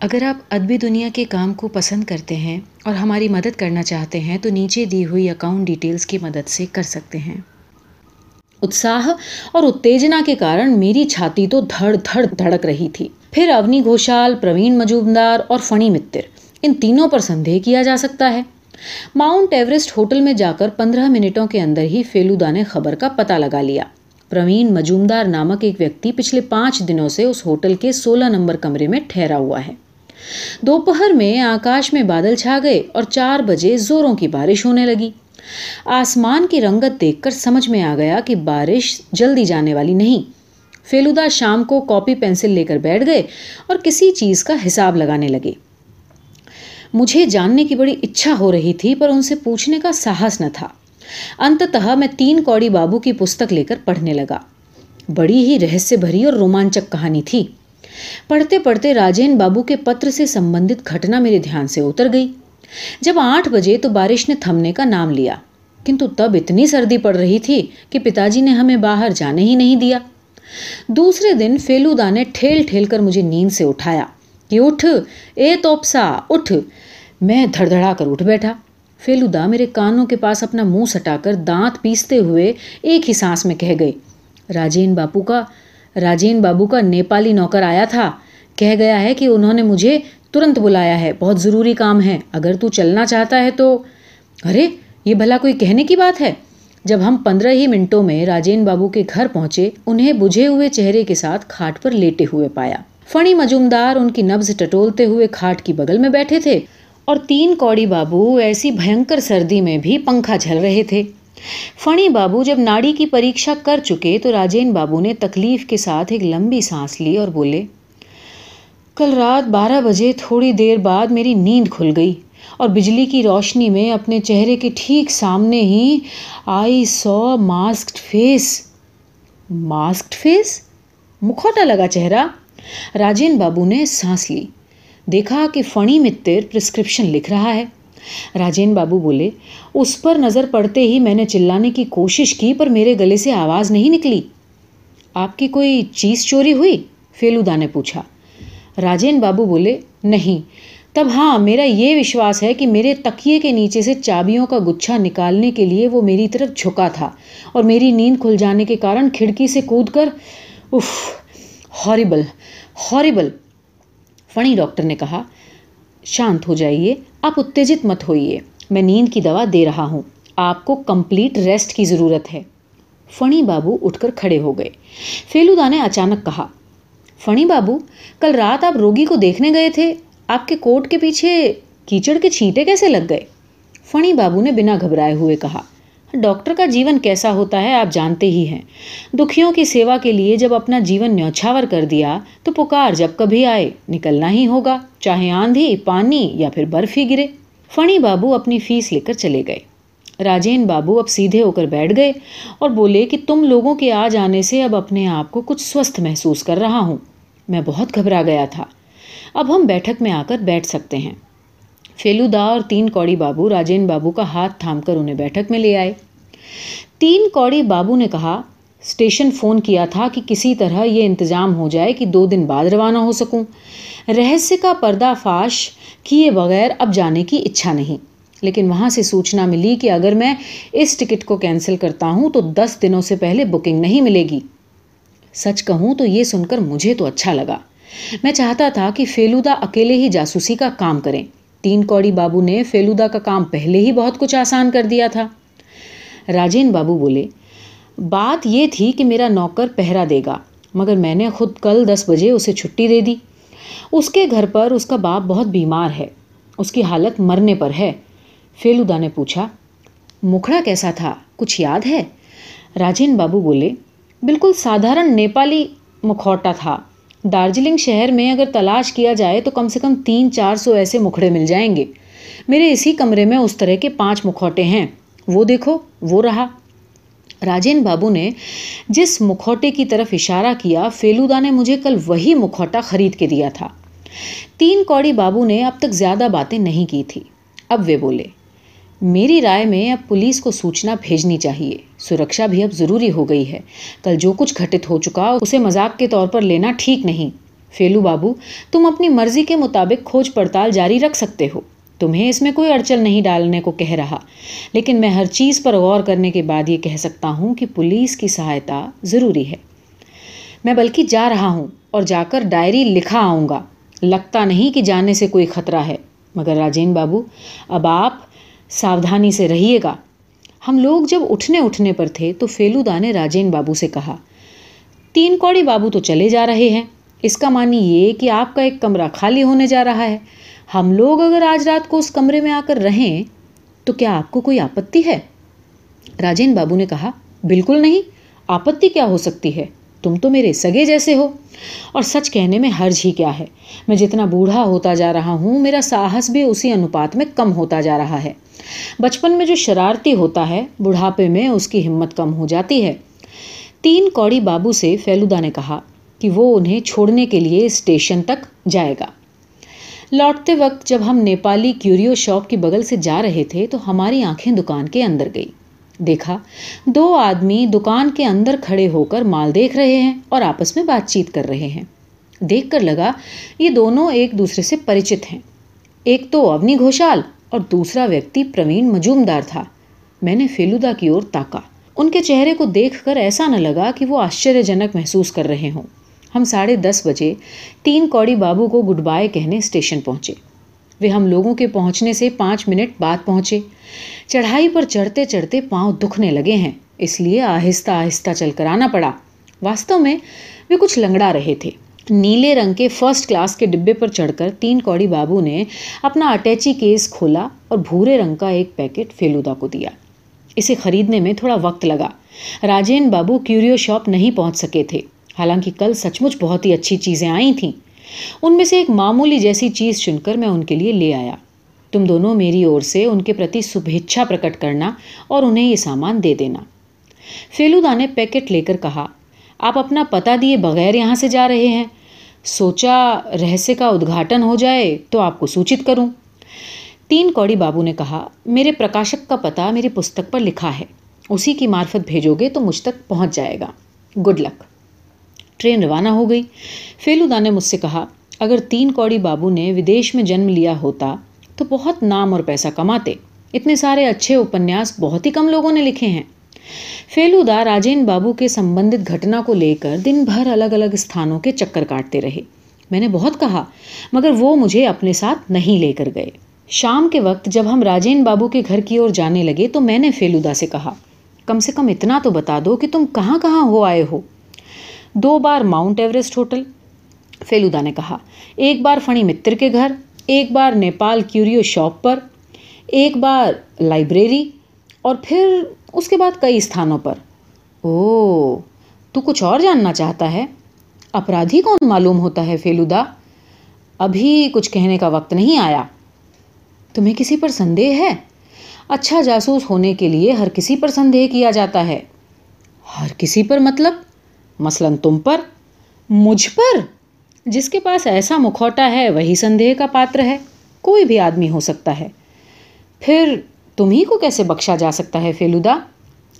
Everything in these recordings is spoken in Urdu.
اگر آپ ادبی دنیا کے کام کو پسند کرتے ہیں اور ہماری مدد کرنا چاہتے ہیں، تو نیچے دی ہوئی اکاؤنٹ ڈیٹیلز کی مدد سے کر سکتے ہیں۔ اتساہ اور اتےجنا کے کارن میری چھاتی تو دھڑ دھڑ دھڑک رہی تھی۔ پھر اونی گھوشال، پروین مجومدار اور فنی متر، ان تینوں پر سندے کیا جا سکتا ہے؟ ماؤنٹ ایوریسٹ ہوٹل میں جا کر پندرہ منٹوں کے اندر ہی فیلودا نے خبر کا پتہ لگا لیا۔ پروین مجومدار نامک ایک ویکتی پچھلے پانچ دنوں سے اس ہوٹل کے سولہ نمبر کمرے میں ٹھہرا ہوا ہے۔ دوپہر میں آکاش میں بادل چھا گئے اور چار بجے زوروں کی بارش ہونے لگی۔ آسمان کی رنگت دیکھ کر سمجھ میں آ گیا کہ بارش جلدی جانے والی نہیں۔ فیلودا شام کو کاپی پینسل لے کر بیٹھ گئے اور کسی چیز کا حساب لگانے لگے۔ مجھے جاننے کی بڑی اچھا ہو رہی تھی، پر ان سے پوچھنے کا ساہس نہ تھا۔ انتتہ میں تین کوڑی بابو کی پستک لے کر پڑھنے لگا۔ بڑی ہی رہسیہ بھری اور رومانچک کہانی تھی۔ پڑھتے پڑھتے راجین بابو کے پتر سے سمبندت گھٹنا میرے دھیان سے اتر گئی۔ جب آٹھ بجے تو بارش نے تھمنے کا نام لیا، کنتو تب اتنی سردی پڑ رہی تھی کہ پتا جی نے ہمیں باہر جانے ہی نہیں دیا۔ دوسرے دن فیلودا نے ٹھیل ٹھیل کر مجھے نیند سے اٹھایا کہ اٹھ، اے توپسا، اٹھ۔ میں دھڑ دھڑا کر اٹھ بیٹھا۔ فیلودا میرے کانوں کے پاس اپنا منہ سٹا کر دانت پیستے ہوئے ایک ہی سانس میں کہہ گئے راجین باپو کا راجین بابو کا نیپالی نوکر آیا تھا۔ کہہ گیا ہے کہ انہوں نے مجھے ترنت بلایا ہے، بہت ضروری کام ہے۔ اگر تو چلنا چاہتا ہے تو۔ ارے، یہ بھلا کوئی کہنے کی بات ہے؟ جب ہم پندرہ ہی منٹوں میں راجین بابو کے گھر پہنچے، انہیں بجھے ہوئے چہرے کے ساتھ کھاٹ پر لیٹے ہوئے پایا۔ فنی مجومدار ان کی نبز ٹٹولتے ہوئے کھاٹ کی بغل میں بیٹھے تھے۔ اور تین کوڑی بابو ایسی بھینکر سردی میں بھی پنکھا جھل رہے تھے۔ فنی بابو جب ناڑی کی پریکشا کر چکے تو راجین بابو نے تکلیف کے ساتھ ایک لمبی سانس لی اور بولے، کل رات بارہ بجے تھوڑی دیر بعد میری نیند کھل گئی اور بجلی کی روشنی میں اپنے چہرے کے ٹھیک سامنے ہی آئی سو ماسکڈ فیس۔ ماسکڈ فیس؟ مکھوٹا لگا چہرہ۔ راجین بابو نے سانس لی۔ دیکھا کہ فنی متر پرسکرپشن لکھ رہا ہے۔ راجین بابو بولے، اس پر نظر پڑتے ہی میں نے چلانے کی کوشش کی پر میرے گلے سے آواز نہیں نکلی۔ آپ کی کوئی چیز چوری ہوئی؟ فیلودا نے پوچھا۔ راجین بابو بولے، نہیں۔ تب ہاں میرا یہ وشواس ہے کہ میرے تکیے کے نیچے سے چابیوں کا گچھا نکالنے کے لیے وہ میری طرف جھکا تھا اور میری نیند کھل جانے کے کارن کھڑکی سے کود کر اف ہاریبل ہاریبل فنی ڈاکٹر نے کہا شانت ہو جائیے، آپ اتےجت مت ہوئیے۔ میں نیند کی دوا دے رہا ہوں۔ آپ کو کمپلیٹ ریسٹ کی ضرورت ہے۔ فنی بابو اٹھ کر کھڑے ہو گئے۔ فیلودا نے اچانک کہا، فنی بابو، کل رات آپ روگی کو دیکھنے گئے تھے۔ آپ کے کوٹ کے پیچھے کیچڑ کے چھینٹے کیسے لگ گئے؟ فنی بابو نے بنا گھبرائے ہوئے کہا ڈاکٹر کا جیون کیسا ہوتا ہے آپ جانتے ہی ہیں۔ دکھیوں کی سیوا کے لیے جب اپنا جیون نیوچھاور کر دیا تو پکار جب کبھی آئے، نکلنا ہی ہوگا، چاہے آندھی، پانی یا پھر برف ہی گرے۔ فنی بابو اپنی فیس لے کر چلے گئے۔ راجین بابو اب سیدھے ہو کر بیٹھ گئے اور بولے کہ تم لوگوں کے آ جانے سے اب اپنے آپ کو کچھ سوستھ محسوس کر رہا ہوں۔ میں بہت گھبرا گیا تھا۔ اب ہم بیٹھک میں آ کر بیٹھ سکتے ہیں۔ فیلودا اور تین کوڑی بابو، راجین بابو کا ہاتھ تھام کر انہیں بیٹھک میں لے آئے۔ تین کوڑی بابو نے کہا اسٹیشن فون کیا تھا کہ کسی طرح یہ انتظام ہو جائے کہ دو دن بعد روانہ ہو سکوں۔ رہسیہ کا پردہ فاش کیے بغیر اب جانے کی اچھا نہیں۔ لیکن وہاں سے سوچنا ملی کہ اگر میں اس ٹکٹ کو کینسل کرتا ہوں تو دس دنوں سے پہلے بکنگ نہیں ملے گی۔ سچ کہوں تو یہ سن کر مجھے تو اچھا لگا۔ میں چاہتا تھا کہ فیلودا اکیلے ہی جاسوسی کا کام کریں۔ تین کوڑی بابو نے فیلودا کا کام پہلے ہی بہت کچھ آسان کر دیا تھا۔ راجین بابو بولے، بات یہ تھی کہ میرا نوکر پہرا دے گا، مگر میں نے خود کل دس بجے اسے چھٹی دے دی۔ اس کے گھر پر اس کا باپ بہت بیمار ہے، اس کی حالت مرنے پر ہے۔ فیلودا نے پوچھا، مکھڑا کیسا تھا، کچھ یاد ہے؟ راجین بابو بولے، بالکل سادھارن نیپالی مکھوٹا تھا۔ دارجلنگ شہر میں اگر تلاش کیا جائے تو کم سے کم تین چار سو ایسے مکھڑے مل جائیں گے۔ میرے اسی کمرے میں اس طرح کے پانچ مکھوٹے ہیں۔ وہ دیکھو، وہ رہا۔ راجین بابو نے جس مکھوٹے کی طرف اشارہ کیا فیلودا نے مجھے کل وہی مکھوٹا خرید کے دیا تھا۔ تین کوڑی بابو نے اب تک زیادہ باتیں نہیں کی تھی۔ اب وہ بولے، میری رائے میں اب پولیس کو سوچنا بھیجنی چاہیے۔ سرکشا بھی اب ضروری ہو گئی ہے۔ کل جو کچھ گھٹت ہو چکا اسے مذاق کے طور پر لینا ٹھیک نہیں۔ فیلو بابو، تم اپنی مرضی کے مطابق کھوج پڑتال جاری رکھ سکتے ہو۔ تمہیں اس میں کوئی اڑچل نہیں ڈالنے کو کہہ رہا۔ لیکن میں ہر چیز پر غور کرنے کے بعد یہ کہہ سکتا ہوں کہ پولیس کی سہایتا ضروری ہے۔ میں بلکہ جا رہا ہوں اور جا کر ڈائری لکھا آؤں گا۔ لگتا نہیں کہ جانے سے کوئی خطرہ ہے۔ مگر راجین بابو، اب آپ ساودھانی سے رہیے گا۔ ہم لوگ جب اٹھنے اٹھنے پر تھے تو فیلودا نے راجین بابو سے کہا، تین کوڑی بابو تو چلے جا رہے ہیں۔ اس کا معنی یہ کہ آپ کا ایک کمرہ خالی ہونے جا رہا ہے۔ ہم لوگ اگر آج رات کو اس کمرے میں آ کر رہیں تو کیا آپ کو کوئی آپتی ہے؟ راجین بابو نے کہا، بالکل نہیں۔ آپتی کیا ہو سکتی ہے؟ تم تو میرے سگے جیسے ہو۔ اور سچ کہنے میں حرج ہی کیا ہے۔ میں جتنا بوڑھا ہوتا جا رہا ہوں، میرا ساہس بھی اسی انوپات میں کم ہوتا جا رہا ہے۔ بچپن میں جو شرارتی ہوتا ہے، بڑھاپے میں اس کی ہمت کم ہو جاتی ہے۔ تین کوڑی بابو سے فیلودا نے کہا کہ وہ انہیں چھوڑنے کے لیے اسٹیشن تک جائے گا۔ لوٹتے وقت جب ہم نیپالی کیوریو شاپ کی بغل سے جا رہے تھے، تو ہماری آنکھیں دکان کے اندر گئی دیکھا۔ دو آدمی دکان کے اندر کھڑے ہو کر مال دیکھ رہے ہیں اور آپس میں بات چیت کر رہے ہیں۔ دیکھ کر لگا یہ دونوں ایک دوسرے سے پریچت ہیں۔ ایک تو اونی گھوشال اور دوسرا ویکتی پروین مجومدار تھا۔ میں نے فیلودا کی اور تاکا۔ ان کے چہرے کو دیکھ کر ایسا نہ لگا کہ وہ آشچر جنک محسوس کر رہے ہوں۔ ہم ساڑھے دس بجے تین کوڑی بابو کو گڈ بائے کہنے اسٹیشن پہنچے۔ وہ ہم لوگوں کے پہنچنے سے پانچ منٹ بعد پہنچے۔ چڑھائی پر چڑھتے چڑھتے پاؤں دکھنے لگے ہیں، اس لیے آہستہ آہستہ چل کر آنا پڑا۔ واستو میں وہ کچھ لنگڑا رہے تھے۔ نیلے رنگ کے فرسٹ کلاس کے ڈبے پر چڑھ کر تین کوڑی بابو نے اپنا اٹیچی کیس کھولا اور بھورے رنگ کا ایک پیکٹ فیلودا کو دیا۔ اسے خریدنے میں تھوڑا وقت لگا۔ راجین بابو کیوریو شاپ نہیں پہنچ سکے تھے۔ حالانکہ کل سچ مچ بہت ہی اچھی چیزیں آئی تھیں۔ ان میں سے ایک معمولی جیسی چیز چن کر میں ان کے لیے لے آیا۔ تم دونوں میری اور سے ان کے پرتی شبھیچھا پرکٹ کرنا اور انہیں یہ سامان دے دینا۔ فیلودا نے پیکٹ لے کر کہا، آپ اپنا پتہ دیے بغیر یہاں سے جا رہے ہیں۔ سوچا رہسیہ کا ادگھاٹن ہو جائے تو آپ کو سوچت کروں۔ تین کوڑی بابو نے کہا، میرے پرکاشک کا پتہ میری پستک پر لکھا ہے، اسی کی معرفت بھیجو گے تو مجھ تک پہنچ جائے گا۔ Good luck. ٹرین روانہ ہو گئی۔ فیلودا نے مجھ سے کہا، اگر تین کوڑی بابو نے ودیش میں جنم لیا ہوتا تو بہت نام اور پیسہ کماتے۔ اتنے سارے اچھے اپنیاس بہت ہی کم لوگوں نے لکھے ہیں فیلودا راجین بابو کے سمبندت گھٹنا کو لے کر دن بھر الگ الگ استھانوں کے چکر کاٹتے رہے۔ میں نے بہت کہا، مگر وہ مجھے اپنے ساتھ نہیں لے کر گئے۔ شام کے وقت جب ہم راجین بابو کے گھر کی اور جانے لگے تو میں نے فیلودا سے کہا، کم سے کم اتنا تو بتا دو کہ تم کہاں کہاں ہو آئے ہو۔ دو بار ماؤنٹ ایوریسٹ ہوٹل فیلودا نے کہا۔ ایک بار فنی متر کے گھر، ایک بار نیپال کیوریو شاپ پر، ایک بار لائبریری، اور پھر اس کے بعد کئی استھانوں پر۔ او تو کچھ اور جاننا چاہتا ہے؟ اپرادھی کون معلوم ہوتا ہے فیلودا ابھی کچھ کہنے کا وقت نہیں آیا۔ تمہیں کسی پر سندے ہے؟ اچھا جاسوس ہونے کے لیے ہر کسی پر سندے کیا جاتا ہے۔ ہر کسی پر مطلب؟ مثلاً تم پر، مجھ پر، جس کے پاس ایسا مکھوٹا ہے، وہی سندے کا پاتر ہے، کوئی بھی آدمی ہو سکتا ہے۔ پھر تمہیں کو کیسے بخشا جا سکتا ہے فیلودا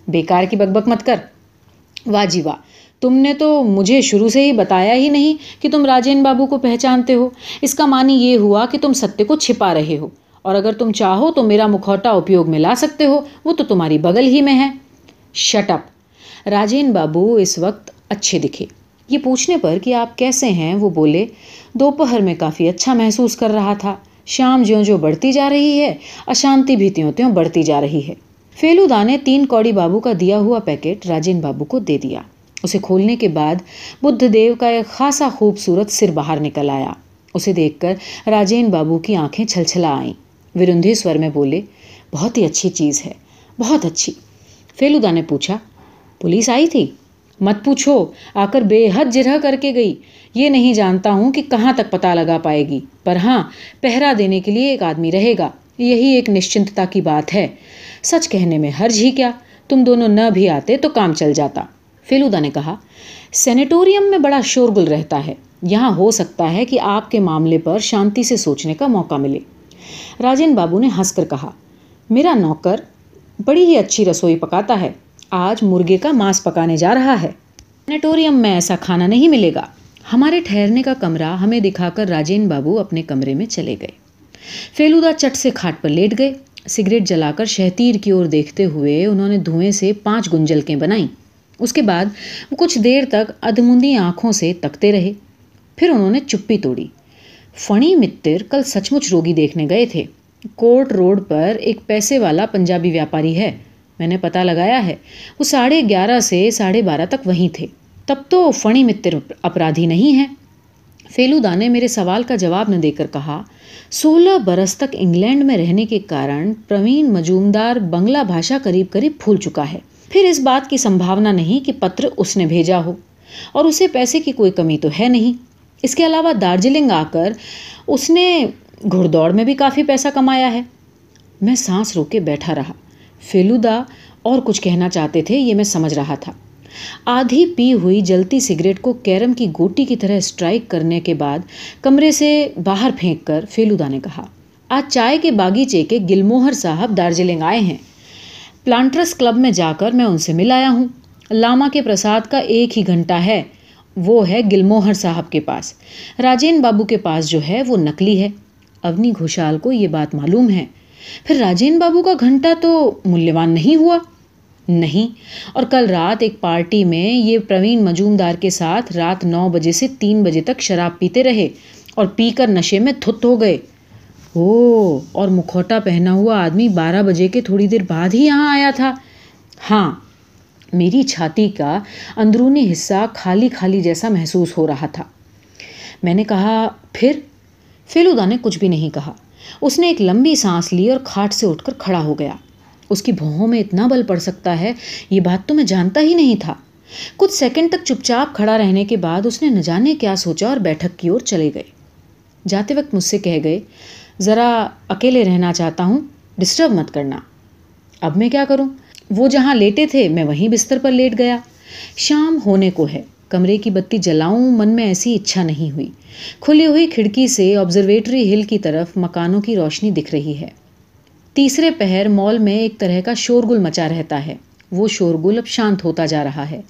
بیکار کی بک بک مت کر۔ واہ جی واہ، تم نے تو مجھے شروع سے ہی بتایا ہی نہیں کہ تم راجین بابو کو پہچانتے ہو۔ اس کا معنی یہ ہوا کہ تم ستیہ کو چھپا رہے ہو۔ اور اگر تم چاہو تو میرا مکھوٹا اپیوگ میں لا سکتے ہو، وہ تو تمہاری بغل ہی میں ہے۔ شٹ اپ، راجین بابو اس وقت اچھے دکھے۔ یہ پوچھنے پر کہ آپ کیسے ہیں، وہ بولے، دوپہر میں کافی اچھا محسوس کر رہا تھا۔ شام جیوں جو بڑھتی جا رہی ہے، اشانتی بھی تیوں تیوں بڑھتی جا رہی ہے۔ فیلودا نے تین کوڑی بابو کا دیا ہوا پیکٹ راجین بابو کو دے دیا۔ اسے کھولنے کے بعد بدھ دیو کا ایک خاصا خوبصورت سر باہر نکل آیا۔ اسے دیکھ کر راجین بابو کی آنکھیں چھل چھلا آئیں۔ ورندھی سور میں بولے، بہت ہی اچھی چیز ہے، بہت اچھی۔ فیلودا نے پوچھا، پولیس آئی تھی؟ مت پوچھو آ کر بے حد جرہ کر کے گئی۔ یہ نہیں جانتا ہوں کہ کہاں تک پتہ لگا پائے گی، پر ہاں پہرا دینے کے لیے ایک آدمی رہے گا۔ یہی ایک نشچنتتا کی بات ہے۔ سچ کہنے میں حرج ہی کیا؟ تم دونوں نہ بھی آتے تو کام چل جاتا۔ فیلودا نے کہا، سینیٹوریم میں بڑا شور گل رہتا ہے۔ یہاں ہو سکتا ہے کہ آپ کے معاملے پر شانتی سے سوچنے کا موقع ملے۔ راجن بابو نے ہنس کر کہا، میرا نوکر بڑی ہی اچھی رسوئی پکاتا ہے۔ آج مرغے کا ماس پکانے جا رہا ہے۔ سینیٹوریم میں ایسا کھانا نہیں ملے گا۔ ہمارے ٹھہرنے کا کمرہ ہمیں دکھا کر راجین بابو اپنے کمرے میں چلے گئے۔ فیلودا چٹ سے کھاٹ پر لیٹ گئے۔ سگریٹ جلا کر شہتیر کی اور دیکھتے ہوئے انہوں نے دھوئیں سے پانچ گنجلکیں بنائیں۔ اس کے بعد وہ کچھ دیر تک ادمندی آنکھوں سے تکتے رہے۔ پھر انہوں نے چپی توڑی۔ فنی متر کل سچ مچ روگی دیکھنے گئے تھے۔ کوٹ روڈ پر ایک پیسے والا پنجابی ویاپاری ہے۔ میں نے پتہ لگایا ہے، وہ ساڑھے گیارہ سے ساڑھے بارہ تک وہیں تھے۔ تب تو فنی متر اپرادھی نہیں ہے فیلودا نے میرے سوال کا جواب نہ دے کر کہا، سولہ برس تک انگلینڈ میں رہنے کے کارن پروین مجومدار بنگلہ بھاشا قریب قریب پھول چکا ہے۔ پھر اس بات کی سمبھاونا نہیں کہ پتر اس نے بھیجا ہو۔ اور اسے پیسے کی کوئی کمی تو ہے نہیں۔ اس کے علاوہ دارجلنگ آ کر اس نے گھڑ دوڑ میں بھی کافی پیسہ کمایا ہے۔ میں سانس رو کے بیٹھا رہا۔ فیلودا اور کچھ کہنا چاہتے تھے، یہ میں سمجھ رہا تھا۔ آدھی پی ہوئی جلتی سگریٹ کو کیرم کی گوٹی کی طرح اسٹرائک کرنے کے بعد کمرے سے باہر پھینک کر فیلودا نے کہا، آج چائے کے باغیچے کے گلموہر صاحب دارجلنگ آئے ہیں۔ پلانٹرس کلب میں جا کر میں ان سے مل آیا ہوں۔ لاما کے پرساد کا ایک ہی گھنٹہ ہے، وہ ہے گلموہر صاحب کے پاس۔ راجین بابو کے پاس جو ہے، وہ نکلی ہے۔ اونی گھوشال کو یہ بات معلوم ہے۔ پھر راجین بابو کا گھنٹہ تو ملیہوان نہیں ہوا۔ نہیں۔ اور کل رات ایک پارٹی میں یہ پروین مجومدار کے ساتھ رات نو بجے سے تین بجے تک شراب پیتے رہے اور پی کر نشے میں تھت ہو گئے۔ او، اور مکھوٹا پہنا ہوا آدمی بارہ بجے کے تھوڑی دیر بعد ہی یہاں آیا تھا۔ ہاں میری چھاتی کا اندرونی حصہ خالی خالی جیسا محسوس ہو رہا تھا۔ میں نے کہا، پھر؟ فیلودا نے کچھ بھی نہیں کہا۔ اس نے ایک لمبی سانس لی اور کھاٹ سے اٹھ کر کھڑا ہو گیا۔ اس کی بھوہوں میں اتنا بل پڑ سکتا ہے، یہ بات تو میں جانتا ہی نہیں تھا۔ کچھ سیکنڈ تک چپ چاپ کھڑا رہنے کے بعد اس نے نہ جانے کیا سوچا اور بیٹھک کی اور چلے گئے۔ جاتے وقت مجھ سے کہہ گئے، ذرا اکیلے رہنا چاہتا ہوں ڈسٹرب مت کرنا۔ اب میں کیا کروں؟ وہ جہاں لیٹے تھے، میں وہیں بستر پر لیٹ گیا۔ شام ہونے کو ہے۔ کمرے کی بتی جلاؤں، من میں ایسی اچھا نہیں ہوئی۔ کھلی ہوئی کھڑکی سے آبزرویٹری ہل کی طرف مکانوں کی روشنی دکھ رہی ہے۔ تیسرے پہر مال میں ایک طرح کا شورگل مچا رہتا ہے۔ وہ شورگل اب شانت ہوتا جا رہا ہے۔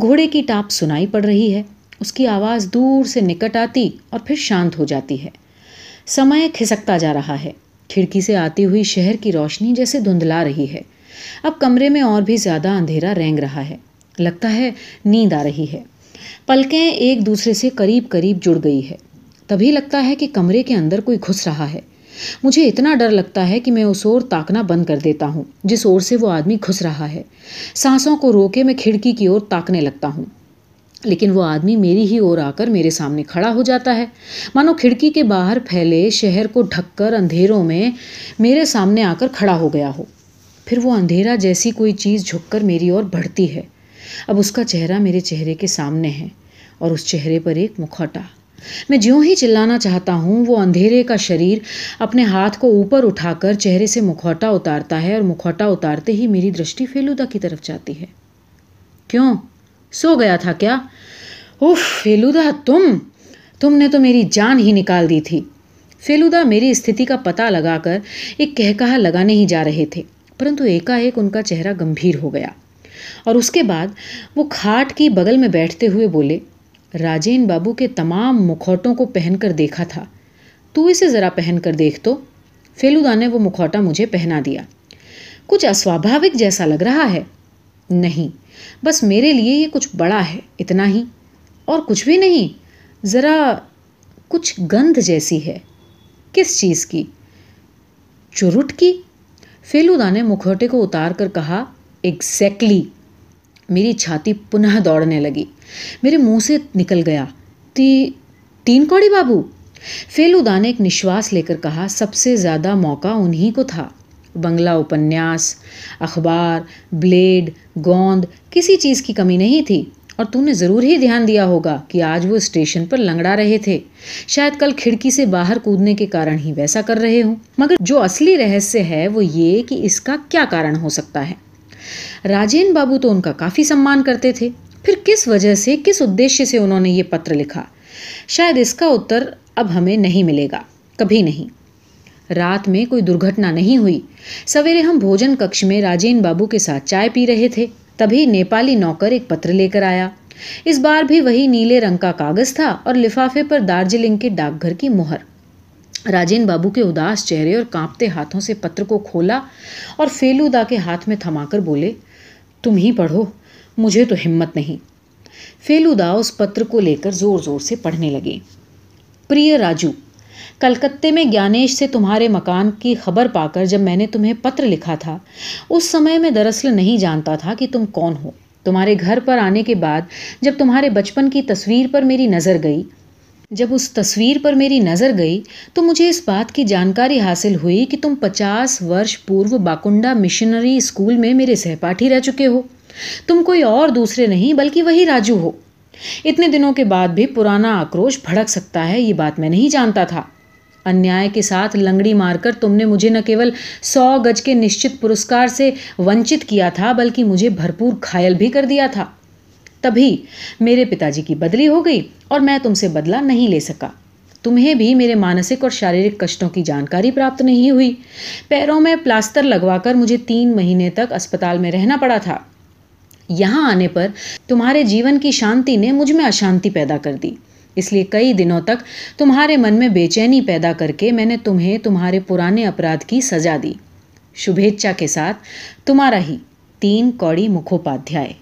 گھوڑے کی ٹاپ سنائی پڑ رہی ہے۔ اس کی آواز دور سے نکٹ آتی اور پھر شانت ہو جاتی ہے۔ سمے کھسکتا جا رہا ہے۔ کھڑکی سے آتی ہوئی شہر کی روشنی جیسے دھندلا رہی ہے۔ اب کمرے میں اور بھی زیادہ اندھیرا رینگ رہا ہے۔ لگتا ہے نیند آ رہی ہے۔ پلکیں ایک دوسرے سے قریب قریب جڑ گئی ہے۔ تبھی لگتا ہے کہ کمرے کے اندر کوئی گھس رہا ہے۔ مجھے اتنا ڈر لگتا ہے کہ میں اس اور تاکنا بند کر دیتا ہوں، جس اور سے وہ آدمی گھس رہا ہے۔ سانسوں کو روکے میں کھڑکی کی اور تاکنے لگتا ہوں۔ لیکن وہ آدمی میری ہی اور آ کر میرے سامنے کھڑا ہو جاتا ہے۔ مانو کھڑکی کے باہر پھیلے شہر کو ڈھک کر اندھیروں میں میرے سامنے آ کر کھڑا ہو گیا ہو۔ پھر وہ اندھیرا جیسی کوئی چیز جھک کر میری اور بڑھتی ہے۔ اب اس کا چہرہ میرے چہرے کے سامنے ہے اور اس چہرے پر ایک مکھوٹا میں جیوں ہی چلانا چاہتا ہوں، وہ اندھیرے کا شریر اپنے ہاتھ کو اوپر اٹھا کر چہرے سے مکھوٹا اتارتا ہے اور مکھوٹا اتارتے ہی میری درشٹی فیلودا کی طرف جاتی ہے۔ کیوں؟ سو گیا تھا کیا؟ اوف فیلودا تم! تم نے تو میری جان ہی نکال دی تھی۔ فیلودا میری استھتی کا پتہ لگا کر ایک کہا لگانے ہی جا رہے تھے، پرنتو ایکا ایک ان کا چہرہ گمبھیر ہو گیا۔ اور اس کے بعد وہ کھاٹ کی بغل میں بیٹھتے ہوئے بولے، راجین بابو کے تمام مکھوٹوں کو پہن کر دیکھا تھا۔ تو اسے ذرا پہن کر دیکھ تو فیلودا نے وہ مکھوٹا مجھے پہنا دیا۔ کچھ اسوابھاوک جیسا لگ رہا ہے؟ نہیں، بس میرے لیے یہ کچھ بڑا ہے، اتنا ہی۔ اور کچھ بھی نہیں، ذرا کچھ گندھ جیسی ہے۔ کس چیز کی؟ چرٹ کی؟ فیلودا نے مکھوٹے کو اتار کر کہا ایگزیکٹلی میری چھاتی پنہ دوڑنے لگی۔ میرے منہ سے نکل گیا، تی، تین کوڑی بابو؟ فیلودا نے ایک نشواس لے کر کہا، سب سے زیادہ موقع انہی کو تھا۔ بنگلہ اپنیاس، اخبار، بلیڈ، گوند، کسی چیز کی کمی نہیں تھی۔ اور تو نے ضرور ہی دھیان دیا ہوگا کہ آج وہ اسٹیشن پر لنگڑا رہے تھے۔ شاید کل کھڑکی سے باہر کودنے کے کارن ہی ویسا کر رہے ہوں۔ مگر جو اصلی رہسیہ ہے وہ یہ کہ اس کا کیا کارن ہو سکتا ہے۔ راجین بابو تو ان کا کافی سمان کرتے تھے۔ پھر کس وجہ سے، کس ادیش سے انہوں نے یہ پتر لکھا؟ شاید اس کا اتر اب ہمیں نہیں ملے گا، کبھی نہیں۔ رات میں کوئی درگھٹنا نہیں ہوئی۔ سویرے ہم بھوجن ککش میں راجین بابو کے ساتھ چائے پی رہے تھے۔ تبھی نیپالی نوکر ایک پتر لے کر آیا۔ اس بار بھی وہی نیلے رنگ کا کاغذ تھا اور لفافے پر دارجلنگ کے ڈاک گھر کی مہر۔ راجین بابو کے اداس چہرے اور کانپتے ہاتھوں سے پتر کو کھولا اور فیلو دا کے ہاتھ میں تھما کر بولے، تم ہی پڑھو، مجھے تو ہمت نہیں. فیلو دا اس پتر کو لے کر زور زور سے پڑھنے لگے، پریہ راجو کلکتے میں گیانیش سے تمہارے مکان کی خبر پا کر جب میں نے تمہیں پتر لکھا تھا، اس سمے میں دراصل نہیں جانتا تھا کہ تم کون ہو۔ تمہارے گھر پر آنے کے بعد جب تمہارے بچپن کی تصویر پر میری نظر گئی جب اس تصویر پر میری نظر گئی تو مجھے اس بات کی جانکاری حاصل ہوئی کہ تم پچاس ورش پورو باکنڈا مشنری اسکول میں میرے سہپاٹھی رہ چکے ہو۔ تم کوئی اور دوسرے نہیں بلکہ وہی راجو ہو۔ اتنے دنوں کے بعد بھی پرانا آکروش بھڑک سکتا ہے، یہ بات میں نہیں جانتا تھا۔ انیائے کے ساتھ لنگڑی مار کر تم نے مجھے نہ کیول سو گج کے نشچت پرسکار سے ونچت کیا تھا، بلکہ مجھے بھرپور گھائل بھی کر دیا تھا۔ تبھی میرے پتا جی کی بدلی ہو گئی اور میں تم سے بدلا نہیں لے سکا۔ تمہیں بھی میرے مانسک اور شاریرک کشٹوں کی جانکاری پراپت نہیں ہوئی۔ پیروں میں پلاسٹر لگوا کر مجھے تین مہینے تک اسپتال میں رہنا پڑا تھا۔ یہاں آنے پر تمہارے جیون کی شانتی نے مجھ میں اشانتی پیدا کر دی۔ اس لیے کئی دنوں تک تمہارے من میں بے چینی پیدا کر کے میں نے تمہیں تمہارے پرانے اپرادھ کی سزا دی۔ شبھیچھا کے ساتھ تمہارا ہی تین کوڑی مکھوپادھیائے۔